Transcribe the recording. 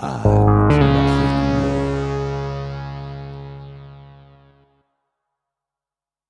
And nothing